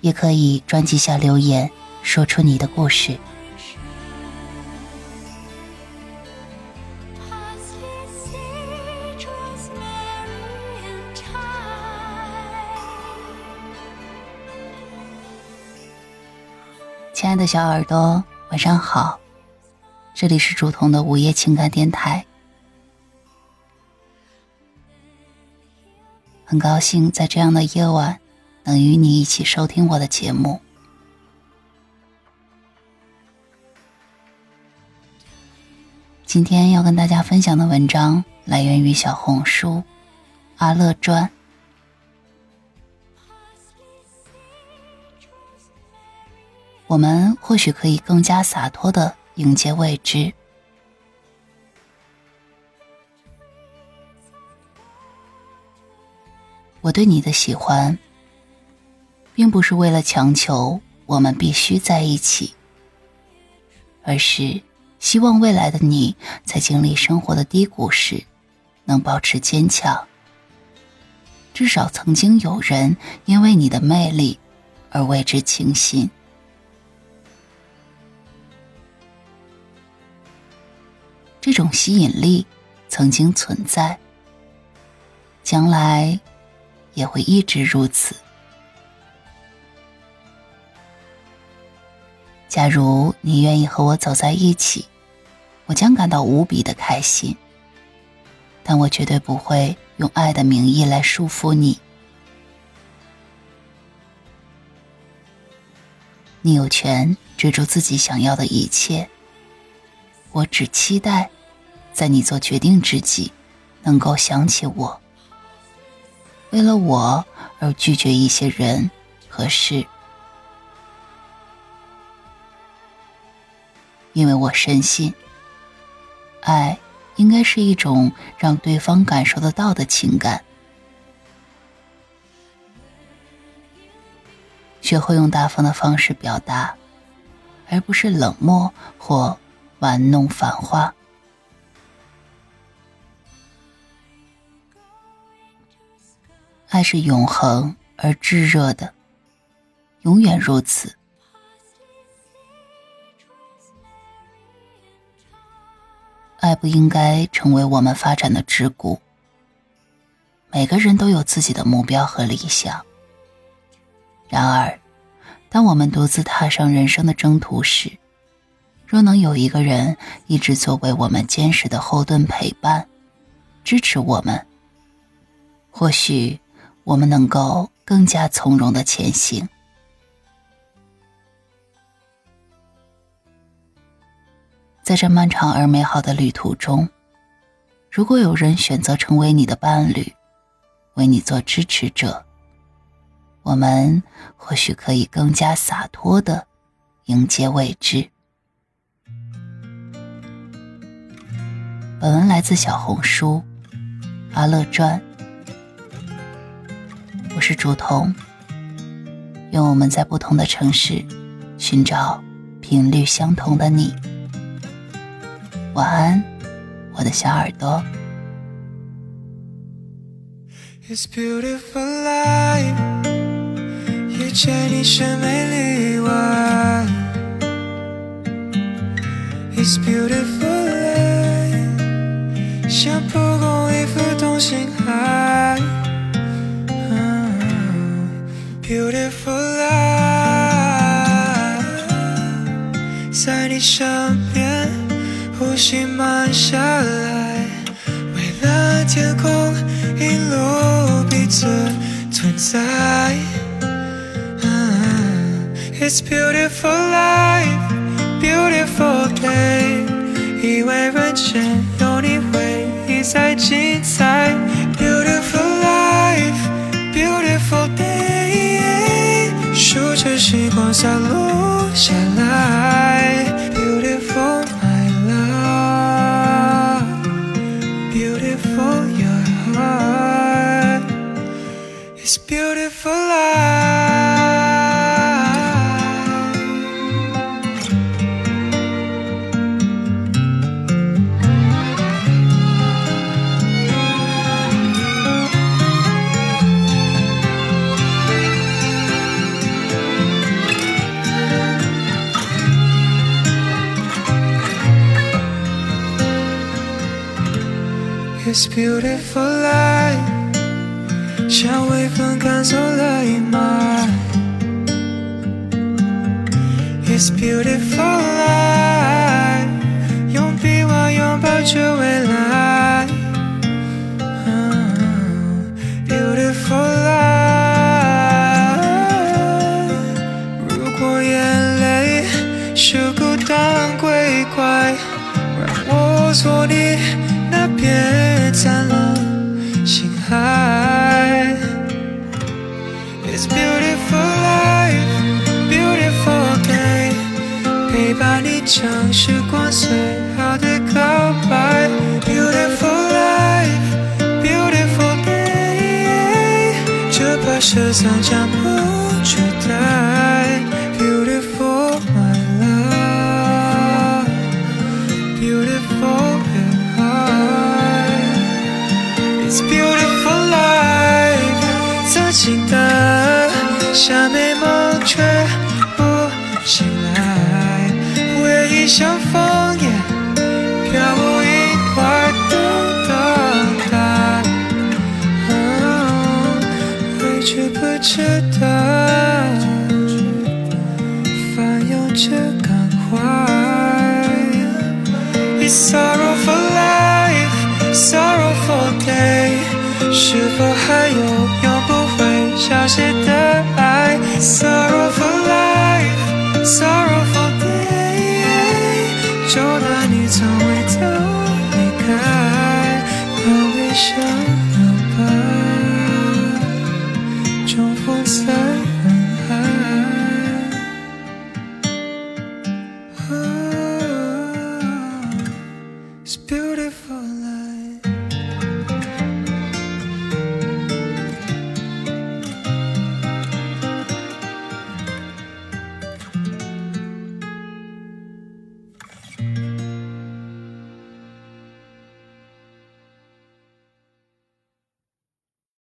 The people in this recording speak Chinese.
也可以专辑下留言，说出你的故事。亲爱的小耳朵，晚上好，这里是竹筒的午夜情感电台，很高兴在这样的夜晚能与你一起收听我的节目。今天要跟大家分享的文章来源于小红书阿乐传。我们或许可以更加洒脱的迎接未知。我对你的喜欢，并不是为了强求我们必须在一起，而是希望未来的你在经历生活的低谷时，能保持坚强。至少曾经有人因为你的魅力而为之倾心。这种吸引力曾经存在，将来也会一直如此。假如你愿意和我走在一起，我将感到无比的开心。但我绝对不会用爱的名义来束缚你。你有权追逐自己想要的一切。我只期待，在你做决定之际，能够想起我。为了我而拒绝一些人和事，因为我深信，爱应该是一种让对方感受得到的情感。学会用大方的方式表达，而不是冷漠或。玩弄繁花，爱是永恒而炙热的，永远如此。爱不应该成为我们发展的桎梏。每个人都有自己的目标和理想，然而，当我们独自踏上人生的征途时，若能有一个人一直作为我们坚实的后盾陪伴，支持我们，或许我们能够更加从容的前行。在这漫长而美好的旅途中，如果有人选择成为你的伴侣，为你做支持者，我们或许可以更加洒脱的迎接未知。本文来自小红书《阿乐传》，我是竹童。愿我们在不同的城市寻找频率相同的你。晚安，我的小耳朵。像蒲公英浮动星海，Beautiful life，在你身呼吸慢下来，蔚蓝天空一路彼此存在。It's beautiful life，beautiful day，以为人间有你会。再精彩，Beautiful life，Beautiful day，数着时光洒落下来。It's beautiful life，像微风赶走了阴霾。It's beautiful life，用臂弯拥抱着未来。将时光最好的告白。Beautiful life, beautiful day，这把十三将不取代。Beautiful my love, beautiful your heart, it's beautiful life。曾经的像美值得翻涌着感怀，be sorrowful life，sorrowful day。是否还有永不会消失的爱？sorrowful life，sorrowful day。就当你从未曾离开，和微笑。